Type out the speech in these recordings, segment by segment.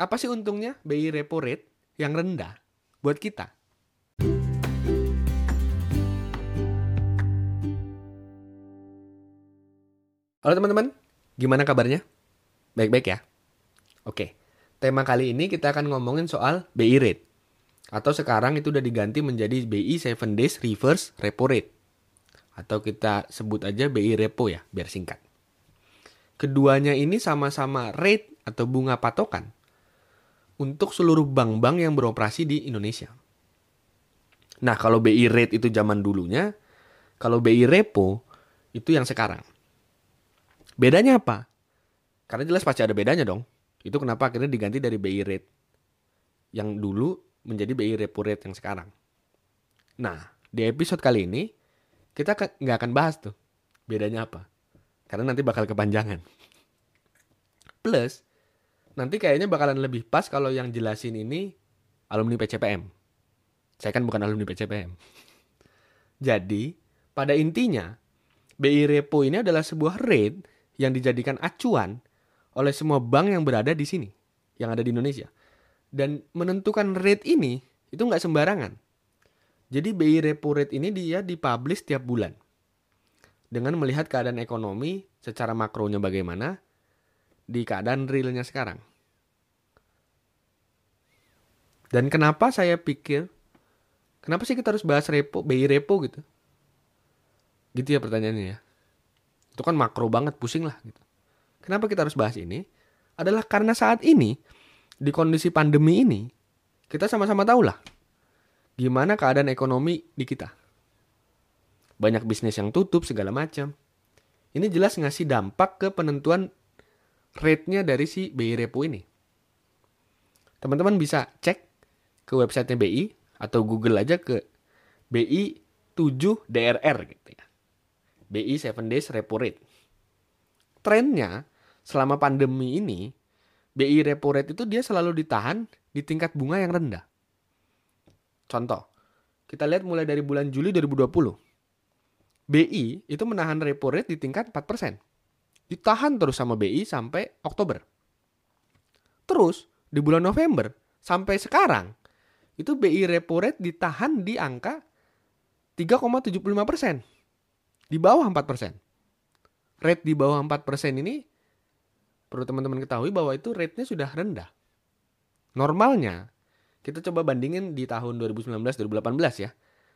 Apa sih untungnya BI repo rate yang rendah buat kita? Halo teman-teman, gimana kabarnya? Baik-baik ya? Oke, tema kali ini kita akan ngomongin soal BI rate. Atau sekarang itu udah diganti menjadi BI 7 Days Reverse Repo Rate. Atau kita sebut aja BI Repo ya, biar singkat. Keduanya ini sama-sama rate atau bunga patokan untuk seluruh bank-bank yang beroperasi di Indonesia. Nah, kalau BI rate itu zaman dulunya, kalau BI repo itu yang sekarang. Bedanya apa? Karena jelas pasti ada bedanya dong. Itu kenapa akhirnya diganti dari BI rate yang dulu menjadi BI repo rate yang sekarang. Nah, di episode kali ini kita nggak akan bahas tuh bedanya apa. Karena nanti bakal kepanjangan. Plus, nanti kayaknya bakalan lebih pas kalau yang jelasin ini alumni PCPM. Saya kan bukan alumni PCPM. Jadi, pada intinya, BI Repo ini adalah sebuah rate yang dijadikan acuan oleh semua bank yang berada di sini, yang ada di Indonesia. Dan menentukan rate ini itu nggak sembarangan. Jadi BI repo rate ini dia dipublish tiap bulan. Dengan melihat keadaan ekonomi secara makronya bagaimana di keadaan realnya sekarang. Dan kenapa saya pikir, kenapa sih kita harus bahas repo, BI repo gitu? Gitu ya pertanyaannya ya. Itu kan makro banget, pusing lah gitu. Kenapa kita harus bahas ini? Adalah karena saat ini, di kondisi pandemi ini, kita sama-sama tahu lah gimana keadaan ekonomi di kita. Banyak bisnis yang tutup segala macam. Ini jelas ngasih dampak ke penentuan rate-nya dari si BI Repo ini. Teman-teman bisa cek ke websitenya BI atau Google aja ke BI 7 DRR gitu ya. BI 7 Days Repo Rate. Trennya selama pandemi ini BI Repo Rate itu dia selalu ditahan di tingkat bunga yang rendah. Contoh, kita lihat mulai dari bulan Juli 2020. BI itu menahan repo rate di tingkat 4%. Ditahan terus sama BI sampai Oktober. Terus, di bulan November sampai sekarang, itu BI repo rate ditahan di angka 3,75%. Di bawah 4%. Rate di bawah 4% ini perlu teman-teman ketahui bahwa itu rate-nya sudah rendah. Normalnya kita coba bandingin di tahun 2019-2018 ya.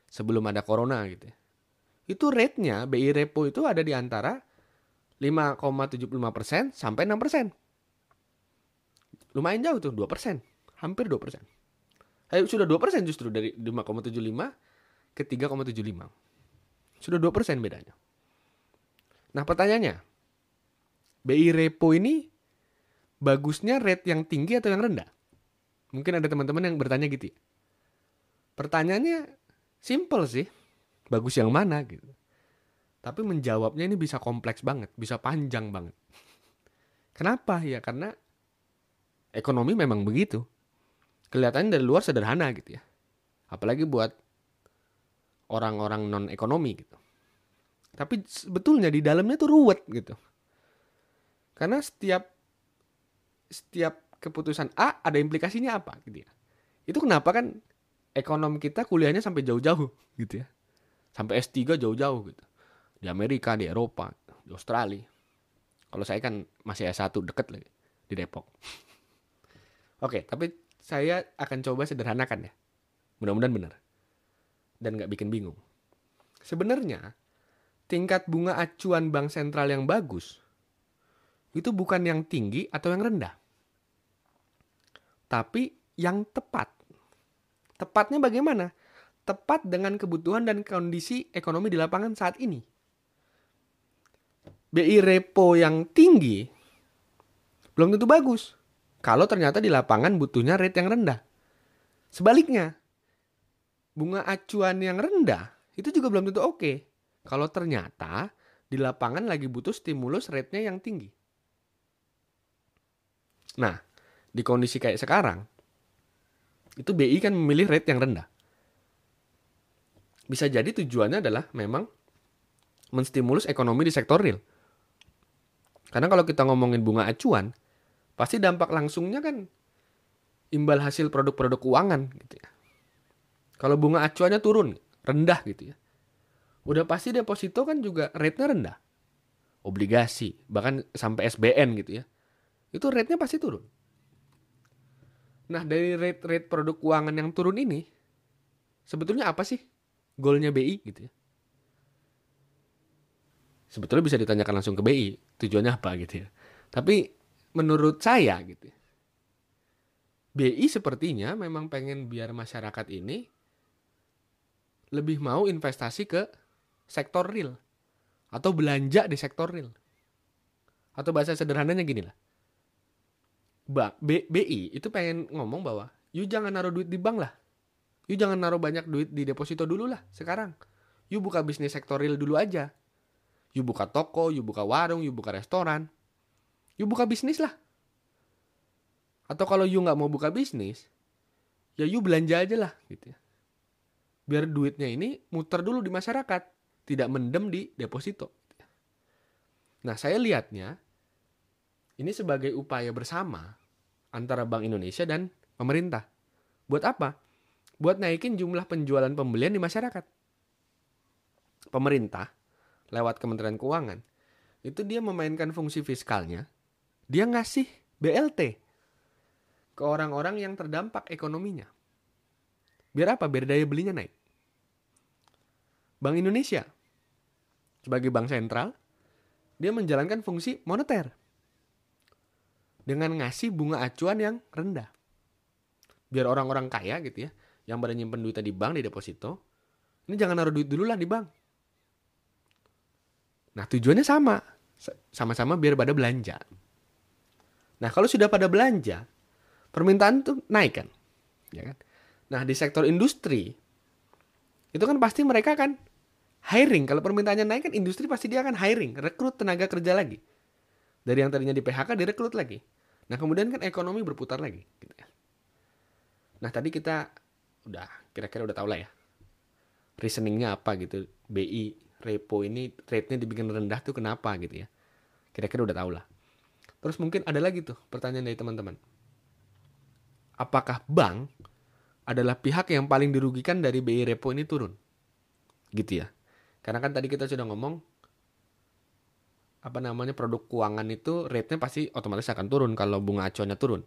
Sebelum ada corona gitu ya. Itu rate-nya BI Repo itu ada di antara 5,75% sampai 6%. Lumayan jauh tuh, 2%. Hampir 2%. Eh, sudah 2% justru dari 5,75 ke 3,75. Sudah 2% bedanya. Nah pertanyaannya, BI Repo ini bagusnya rate yang tinggi atau yang rendah? Mungkin ada teman-teman yang bertanya gitu. Ya. Pertanyaannya simple sih. Bagus yang mana gitu. Tapi menjawabnya ini bisa kompleks banget, bisa panjang banget. Kenapa? Ya karena ekonomi memang begitu. Kelihatannya dari luar sederhana gitu ya. Apalagi buat orang-orang non ekonomi gitu. Tapi sebetulnya di dalamnya tuh ruwet gitu. Karena setiap setiap keputusan A ada implikasinya apa gitu ya. Itu kenapa kan ekonom kita kuliahnya sampai jauh-jauh gitu ya. Sampai S3 jauh-jauh gitu. Di Amerika, di Eropa, di Australia. Kalau saya kan masih S1 deket lagi di Depok. Oke, tapi saya akan coba sederhanakan ya. Mudah-mudahan benar. Dan nggak bikin bingung. Sebenarnya tingkat bunga acuan bank sentral yang bagus itu bukan yang tinggi atau yang rendah tapi yang tepat. Tepatnya bagaimana? Tepat dengan kebutuhan dan kondisi ekonomi di lapangan saat ini. BI repo yang tinggi belum tentu bagus. Kalau ternyata di lapangan butuhnya rate yang rendah. Sebaliknya, bunga acuan yang rendah itu juga belum tentu oke. Okay. Kalau ternyata di lapangan lagi butuh stimulus rate-nya yang tinggi. Nah, di kondisi kayak sekarang, itu BI kan memilih rate yang rendah. Bisa jadi tujuannya adalah memang menstimulus ekonomi di sektor real. Karena kalau kita ngomongin bunga acuan, pasti dampak langsungnya kan imbal hasil produk-produk keuangan gitu ya. Kalau bunga acuannya turun, rendah gitu ya. Udah pasti deposito kan juga rate-nya rendah. Obligasi, bahkan sampai SBN gitu ya. Itu rate-nya pasti turun. Nah, dari rate-rate produk keuangan yang turun ini, sebetulnya apa sih goalnya BI gitu ya? Sebetulnya bisa ditanyakan langsung ke BI, tujuannya apa gitu ya. Tapi menurut saya gitu BI sepertinya memang pengen biar masyarakat ini lebih mau investasi ke sektor real atau belanja di sektor real. Atau bahasa sederhananya gini lah. BI itu pengen ngomong bahwa you jangan naruh duit di bank lah. You jangan naruh banyak duit di deposito dulu lah sekarang. You buka bisnis sektor real dulu aja. You buka toko, you buka warung, you buka restoran. You buka bisnis lah. Atau kalau you nggak mau buka bisnis, ya you belanja aja lah gitu ya. Biar duitnya ini muter dulu di masyarakat, tidak mendem di deposito. Nah saya lihatnya ini sebagai upaya bersama antara Bank Indonesia dan pemerintah. Buat apa? Buat naikin jumlah penjualan pembelian di masyarakat. Pemerintah lewat Kementerian Keuangan itu dia memainkan fungsi fiskalnya. Dia ngasih BLT ke orang-orang yang terdampak ekonominya. Biar apa? Biar daya belinya naik. Bank Indonesia sebagai bank sentral dia menjalankan fungsi moneter dengan ngasih bunga acuan yang rendah. Biar orang-orang kaya gitu ya, yang pada nyimpen duitnya di bank, di deposito, ini jangan naruh duit dulu lah di bank. Nah tujuannya sama, sama-sama biar pada belanja. Nah kalau sudah pada belanja, permintaan tuh naik kan, ya kan? Nah di sektor industri, itu kan pasti mereka kan hiring. Kalau permintaannya naik kan industri pasti dia akan hiring, rekrut tenaga kerja lagi. Dari yang tadinya di PHK direkrut lagi. Nah kemudian kan ekonomi berputar lagi. Gitu ya. Nah tadi kita udah kira-kira udah tau lah ya. Reasoningnya apa gitu. BI, repo ini rate-nya dibikin rendah tuh kenapa gitu ya. Kira-kira udah tau lah. Terus mungkin ada lagi tuh pertanyaan dari teman-teman. Apakah bank adalah pihak yang paling dirugikan dari BI repo ini turun? Gitu ya. Karena kan tadi kita sudah ngomong apa namanya produk keuangan itu rate-nya pasti otomatis akan turun kalau bunga acuannya turun.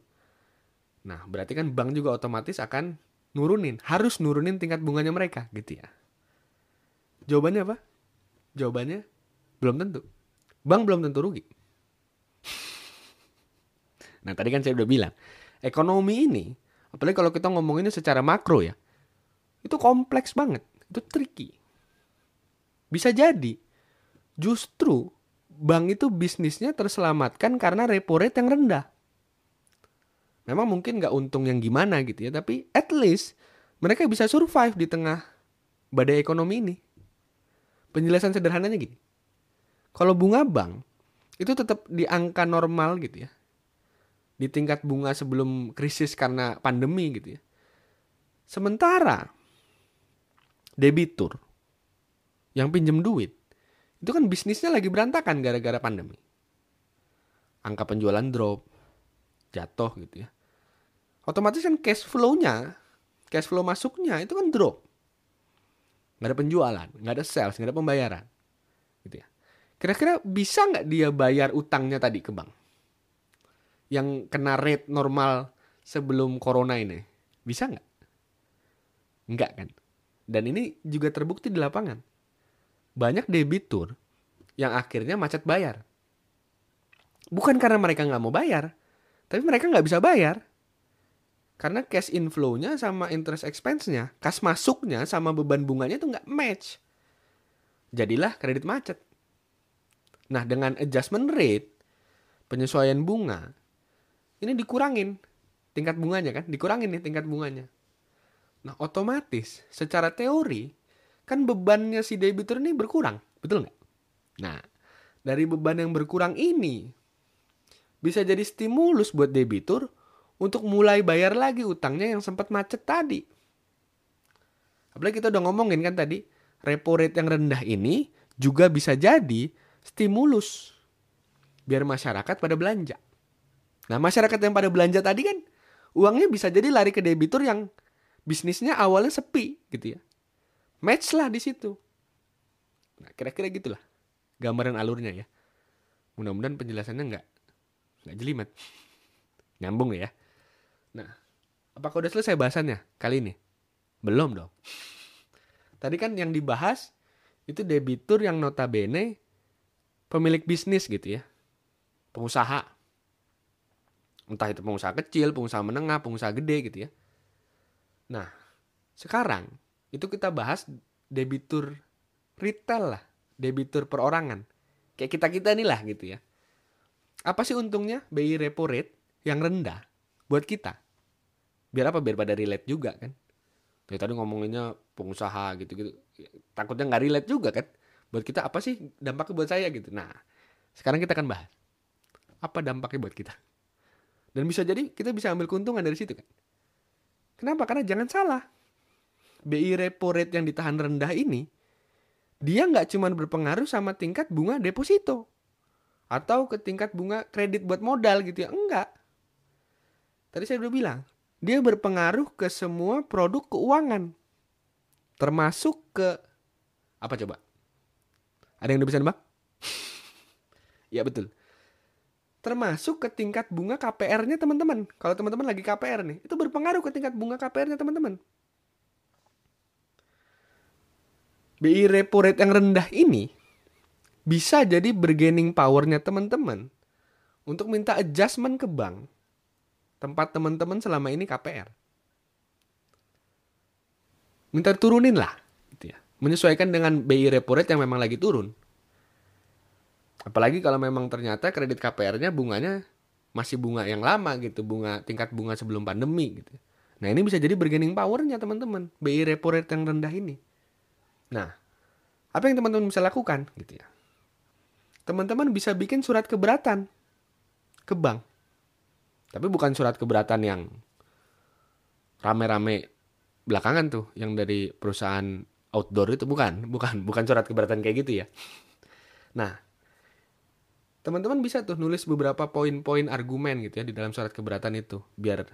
Nah, berarti kan bank juga otomatis akan nurunin, harus nurunin tingkat bunganya mereka gitu ya. Jawabannya apa? Jawabannya belum tentu. Bank belum tentu rugi. nah, tadi kan saya udah bilang, ekonomi ini, apalagi kalau kita ngomonginnya secara makro ya, itu kompleks banget, itu tricky. Bisa jadi justru bank itu bisnisnya terselamatkan karena repo rate yang rendah. Memang mungkin nggak untung yang gimana gitu ya, tapi at least mereka bisa survive di tengah badai ekonomi ini. Penjelasan sederhananya gini. Kalau bunga bank itu tetap di angka normal gitu ya. Di tingkat bunga sebelum krisis karena pandemi gitu ya. Sementara debitur yang pinjam duit itu kan bisnisnya lagi berantakan gara-gara pandemi. Angka penjualan drop, jatuh gitu ya. Otomatis kan cash flow-nya, cash flow masuknya itu kan drop. Nggak ada penjualan, nggak ada sales, nggak ada pembayaran. Gitu ya. Kira-kira bisa nggak dia bayar utangnya tadi ke bank? Yang kena rate normal sebelum corona ini. Bisa nggak? Nggak kan? Dan ini juga terbukti di lapangan banyak debitur yang akhirnya macet bayar. Bukan karena mereka nggak mau bayar, tapi mereka nggak bisa bayar. Karena cash inflow-nya sama interest expense-nya, kas masuknya sama beban bunganya itu nggak match. Jadilah kredit macet. Nah dengan adjustment rate, penyesuaian bunga, ini dikurangin tingkat bunganya kan, dikurangin nih tingkat bunganya. Nah otomatis secara teori kan bebannya si debitur ini berkurang, betul nggak? Nah, dari beban yang berkurang ini bisa jadi stimulus buat debitur untuk mulai bayar lagi utangnya yang sempat macet tadi. Apalagi kita udah ngomongin kan tadi, repo rate yang rendah ini juga bisa jadi stimulus biar masyarakat pada belanja. Nah, masyarakat yang pada belanja tadi kan uangnya bisa jadi lari ke debitur yang bisnisnya awalnya sepi gitu ya. Match lah di situ. Nah, kira-kira gitulah gambaran alurnya ya. Mudah-mudahan penjelasannya nggak nggak jelimet. Nyambung ya. Nah, apakah udah selesai bahasannya kali ini? Belum dong. Tadi kan yang dibahas itu debitur yang notabene pemilik bisnis gitu ya. Pengusaha. Entah itu pengusaha kecil, pengusaha menengah, pengusaha gede gitu ya. Nah, sekarang itu kita bahas debitur retail lah, debitur perorangan. Kayak kita-kita nih lah gitu ya. Apa sih untungnya BI repo rate yang rendah buat kita? Biar apa? Biar pada relate juga kan. Ya tadi ngomonginnya pengusaha gitu-gitu. Takutnya nggak relate juga kan. Buat kita apa sih dampaknya buat saya gitu. Nah, sekarang kita akan bahas. Apa dampaknya buat kita? Dan bisa jadi kita bisa ambil keuntungan dari situ kan. Kenapa? Karena jangan salah. BI repo rate yang ditahan rendah ini, dia nggak cuma berpengaruh sama tingkat bunga deposito. Atau ke tingkat bunga kredit buat modal gitu ya. Enggak. Tadi saya udah bilang, dia berpengaruh ke semua produk keuangan. Termasuk ke apa coba? Ada yang udah bisa nebak? ya betul termasuk ke tingkat bunga KPR-nya teman-teman. Kalau teman-teman lagi KPR nih, itu berpengaruh ke tingkat bunga KPR-nya teman-teman. BI repo rate yang rendah ini bisa jadi bargaining power-nya teman-teman untuk minta adjustment ke bank tempat teman-teman selama ini KPR. Minta turunin lah, gitu ya. Menyesuaikan dengan BI repo rate yang memang lagi turun. Apalagi kalau memang ternyata kredit KPR-nya bunganya masih bunga yang lama gitu, bunga tingkat bunga sebelum pandemi gitu. Nah ini bisa jadi bargaining power-nya teman-teman, BI repo rate yang rendah ini. Nah, apa yang teman-teman bisa lakukan gitu ya? Teman-teman bisa bikin surat keberatan ke bank. Tapi bukan surat keberatan yang rame-rame belakangan tuh, yang dari perusahaan outdoor itu bukan, bukan, bukan surat keberatan kayak gitu ya. Nah, teman-teman bisa tuh nulis beberapa poin-poin argumen gitu ya di dalam surat keberatan itu biar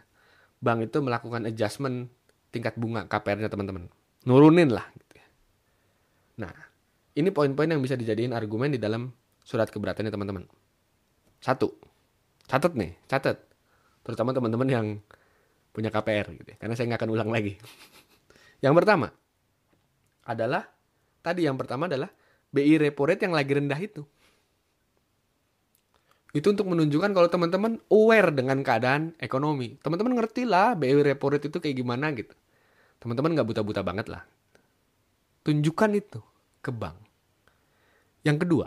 bank itu melakukan adjustment tingkat bunga KPR-nya teman-teman nurunin lah gitu ya. nah ini poin-poin yang bisa dijadiin argumen di dalam surat keberatannya teman-teman satu catat nih catat terutama teman-teman yang punya KPR gitu ya. karena saya nggak akan ulang lagi yang pertama adalah tadi yang pertama adalah BI repo rate yang lagi rendah itu itu untuk menunjukkan kalau teman-teman aware dengan keadaan ekonomi. Teman-teman ngerti lah BI repo rate itu kayak gimana gitu. Teman-teman nggak buta-buta banget lah. Tunjukkan itu ke bank. Yang kedua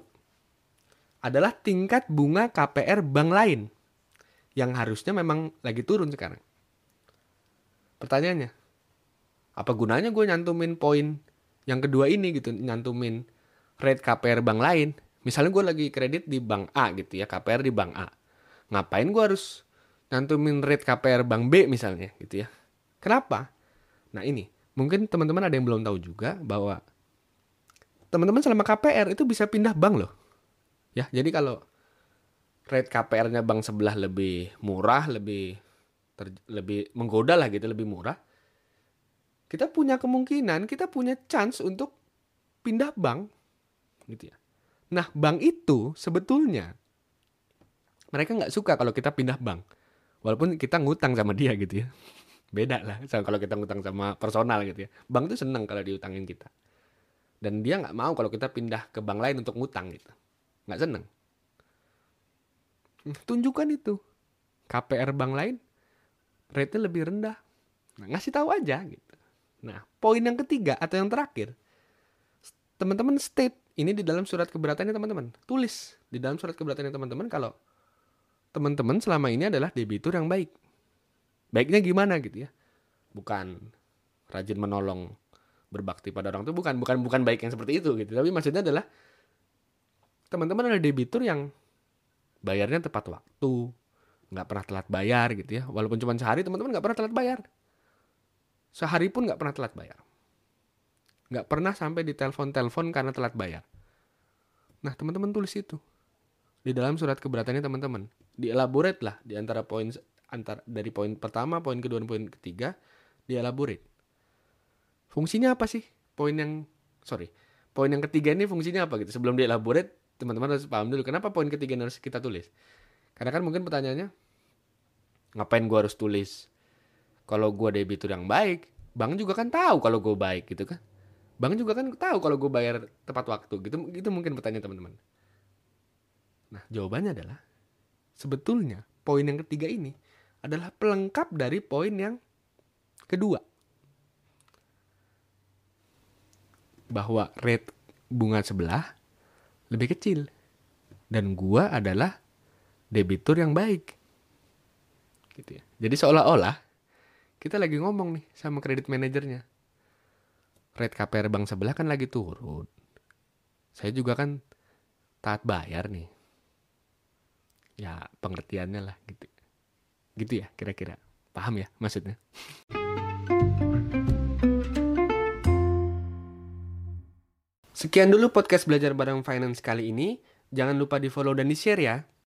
adalah tingkat bunga KPR bank lain yang harusnya memang lagi turun sekarang. Pertanyaannya, apa gunanya gue nyantumin poin yang kedua ini gitu, nyantumin rate KPR bank lain Misalnya gue lagi kredit di bank A gitu ya, KPR di bank A. Ngapain gue harus nyantumin rate KPR bank B misalnya gitu ya. Kenapa? Nah ini, mungkin teman-teman ada yang belum tahu juga bahwa teman-teman selama KPR itu bisa pindah bank loh. Ya, jadi kalau rate KPR-nya bank sebelah lebih murah, lebih ter, lebih menggoda lah gitu, lebih murah. Kita punya kemungkinan, kita punya chance untuk pindah bank gitu ya. Nah, bank itu sebetulnya mereka nggak suka kalau kita pindah bank. Walaupun kita ngutang sama dia gitu ya. Beda lah kalau kita ngutang sama personal gitu ya. Bank itu seneng kalau diutangin kita. Dan dia nggak mau kalau kita pindah ke bank lain untuk ngutang gitu. Nggak seneng. Tunjukkan itu. KPR bank lain rate-nya lebih rendah. Nah, ngasih tahu aja gitu. Nah, poin yang ketiga atau yang terakhir, teman-teman state ini di dalam surat keberatannya teman-teman. Tulis di dalam surat keberatannya teman-teman kalau teman-teman selama ini adalah debitur yang baik. Baiknya gimana gitu ya? Bukan rajin menolong berbakti pada orang itu bukan bukan bukan baik yang seperti itu gitu. Tapi maksudnya adalah teman-teman adalah debitur yang bayarnya tepat waktu, nggak pernah telat bayar gitu ya. Walaupun cuma sehari teman-teman nggak pernah telat bayar. Sehari pun nggak pernah telat bayar. Nggak pernah sampai di telepon-telepon karena telat bayar. Nah, teman-teman tulis itu. Di dalam surat keberatannya teman-teman. Dielaborate lah di antara poin antar dari poin pertama, poin kedua, poin ketiga dielaborate. Fungsinya apa sih? Poin yang sorry, poin yang ketiga ini fungsinya apa gitu? Sebelum dielaborate, teman-teman harus paham dulu kenapa poin ketiga harus kita tulis. Karena kan mungkin pertanyaannya, ngapain gua harus tulis? Kalau gua debitur yang baik, bank juga kan tahu kalau gue baik gitu kan. Bank juga kan tahu kalau gue bayar tepat waktu gitu. Gitu mungkin pertanyaan teman-teman. Nah, jawabannya adalah sebetulnya poin yang ketiga ini adalah pelengkap dari poin yang kedua. Bahwa rate bunga sebelah lebih kecil. Dan gua adalah debitur yang baik. Gitu ya. Jadi seolah-olah kita lagi ngomong nih sama kredit manajernya. Rate KPR bank sebelah kan lagi turun. Saya juga kan taat bayar nih. Ya pengertiannya lah gitu. Gitu ya kira-kira. Paham ya maksudnya? Sekian dulu podcast belajar bareng finance kali ini. Jangan lupa di follow dan di share ya.